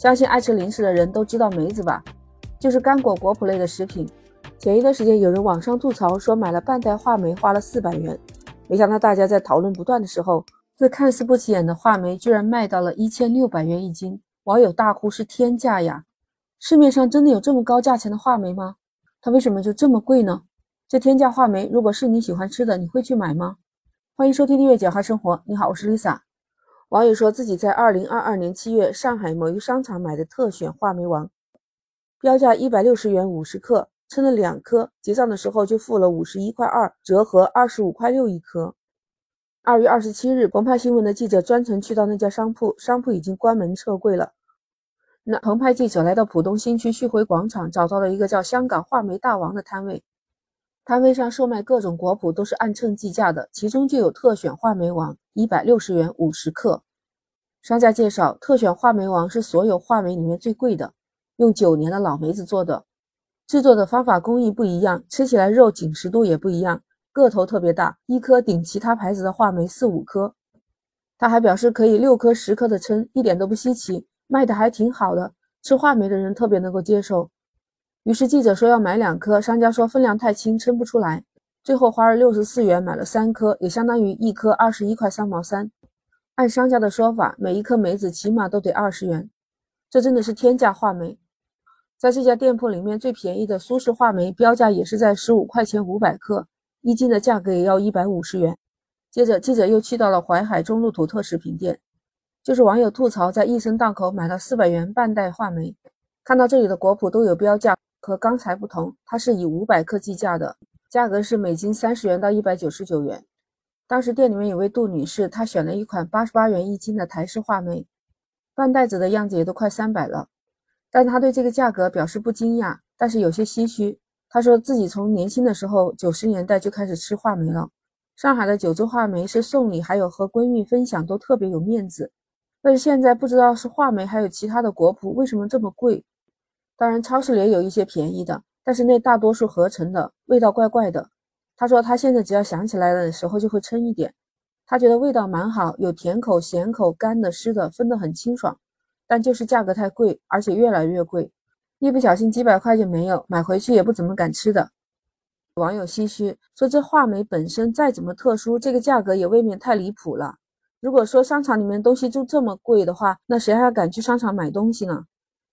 相信爱吃零食的人都知道梅子吧，就是干果果脯类的食品。前一段时间有人网上吐槽说买了半袋话梅花了四百元，没想到大家在讨论不断的时候，这看似不起眼的话梅居然卖到了一千六百元一斤，网友大呼是天价呀！市面上真的有这么高价钱的话梅吗？它为什么就这么贵呢？这天价话梅如果是你喜欢吃的，你会去买吗？欢迎收听《订阅简化生活》，你好，我是 Lisa。网友说自己在二零二二年七月上海某一商场买的特选话梅王，标价一百六十元五十克，称了两颗，结账的时候就付了五十一块二，折合二十五块六一颗。二月二十七日，澎湃新闻的记者专程去到那家商铺，商铺已经关门撤柜了。那澎湃记者来到浦东新区旭辉广场，找到了一个叫“香港话梅大王”的摊位，摊位上售卖各种果脯都是按称计价的，其中就有特选话梅王。一百六十元五十克。商家介绍，特选话梅王是所有话梅里面最贵的，用九年的老梅子做的，制作的方法工艺不一样，吃起来肉紧实度也不一样，个头特别大，一颗顶其他牌子的话梅四五颗。他还表示可以六颗十颗的称，一点都不稀奇，卖的还挺好的，吃话梅的人特别能够接受。于是记者说要买两颗，商家说分量太轻，称不出来。最后花了六十四元买了三颗，也相当于一颗二十一块三毛三。按商家的说法，每一颗梅子起码都得二十元，这真的是天价话梅。在这家店铺里面，最便宜的苏式话梅标价也是在十五块钱五百克，一斤的价格也要一百五十元。接着，记者又去到了淮海中路土特食品店，就是网友吐槽在益生档口买了四百元半袋话梅，看到这里的果脯都有标价，和刚才不同，它是以五百克计价的。价格是每斤三十元到一百九十九元。当时店里面有位杜女士，她选了一款八十八元一斤的台式话梅，半袋子的样子也都快三百了。但她对这个价格表示不惊讶，但是有些唏嘘。她说自己从年轻的时候九十年代就开始吃话梅了，上海的九州话梅是送礼还有和闺蜜分享都特别有面子。但是现在不知道是话梅还有其他的果脯为什么这么贵？当然超市里也有一些便宜的。但是那大多数合成的味道怪怪的。他说他现在只要想起来的时候就会撑一点，他觉得味道蛮好，有甜口、咸口、干的、湿的，分得很清爽。但就是价格太贵，而且越来越贵，一不小心几百块就没有，买回去也不怎么敢吃的。网友唏嘘说：“这话梅本身再怎么特殊，这个价格也未免太离谱了。如果说商场里面东西就这么贵的话，那谁还敢去商场买东西呢？”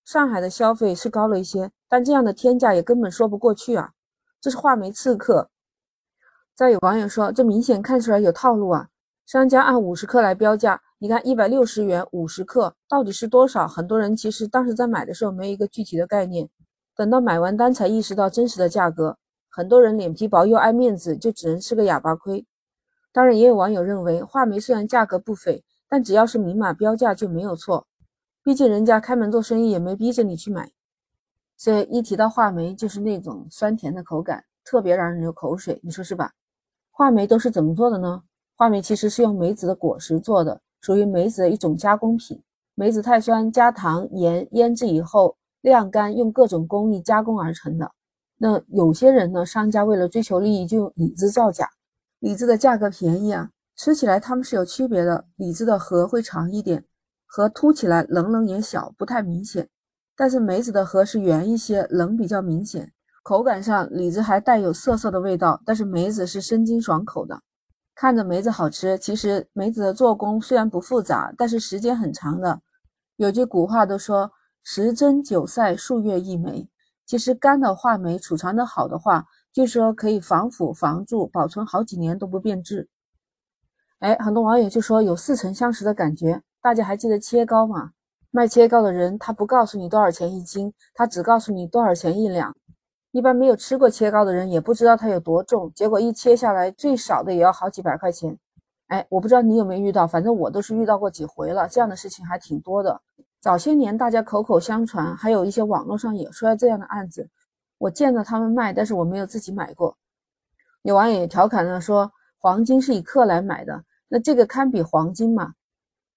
上海的消费是高了一些，但这样的天价也根本说不过去啊！这是话梅刺客。再有网友说，这明显看出来有套路啊！商家按五十克来标价，你看一百六十元五十克到底是多少？很多人其实当时在买的时候没有一个具体的概念，等到买完单才意识到真实的价格。很多人脸皮薄又爱面子，就只能吃个哑巴亏。当然，也有网友认为，话梅虽然价格不菲，但只要是明码标价就没有错。毕竟人家开门做生意也没逼着你去买，所以一提到话梅就是那种酸甜的口感，特别让人流口水，你说是吧？话梅都是怎么做的呢？话梅其实是用梅子的果实做的，属于梅子的一种加工品。梅子太酸，加糖盐腌制以后晾干，用各种工艺加工而成的。那有些人呢，商家为了追求利益，就用李子造假。李子的价格便宜啊，吃起来它们是有区别的，李子的核会长一点。核凸起来，棱棱也小，不太明显。但是梅子的核是圆一些，棱比较明显。口感上，李子还带有涩涩的味道，但是梅子是生津爽口的。看着梅子好吃，其实梅子的做工虽然不复杂，但是时间很长的。有句古话都说“十蒸九晒，数月一梅”。其实干的话梅储藏的好的话，据说可以防腐、防蛀，保存好几年都不变质。哎，很多网友就说有似曾相识的感觉。大家还记得切糕吗？卖切糕的人他不告诉你多少钱一斤，他只告诉你多少钱一两。一般没有吃过切糕的人也不知道它有多重，结果一切下来最少的也要好几百块钱。哎，我不知道你有没有遇到，反正我都是遇到过几回了。这样的事情还挺多的。早些年大家口口相传，还有一些网络上也出来这样的案子。我见到他们卖，但是我没有自己买过。有网友也调侃了说，黄金是以克来买的，那这个堪比黄金嘛？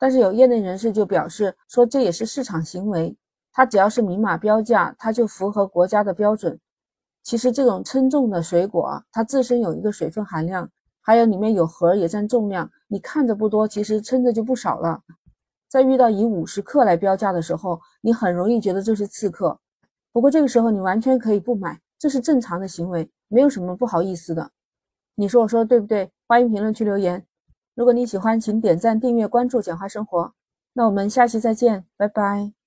但是有业内人士就表示说这也是市场行为它只要是明码标价它就符合国家的标准。其实这种称重的水果它自身有一个水分含量还有里面有核也占重量你看着不多其实称着就不少了。在遇到以五十克来标价的时候你很容易觉得这是刺客。不过这个时候你完全可以不买这是正常的行为没有什么不好意思的。你说我说的对不对？欢迎评论区留言。如果你喜欢请点赞订阅关注简化生活那我们下期再见拜拜。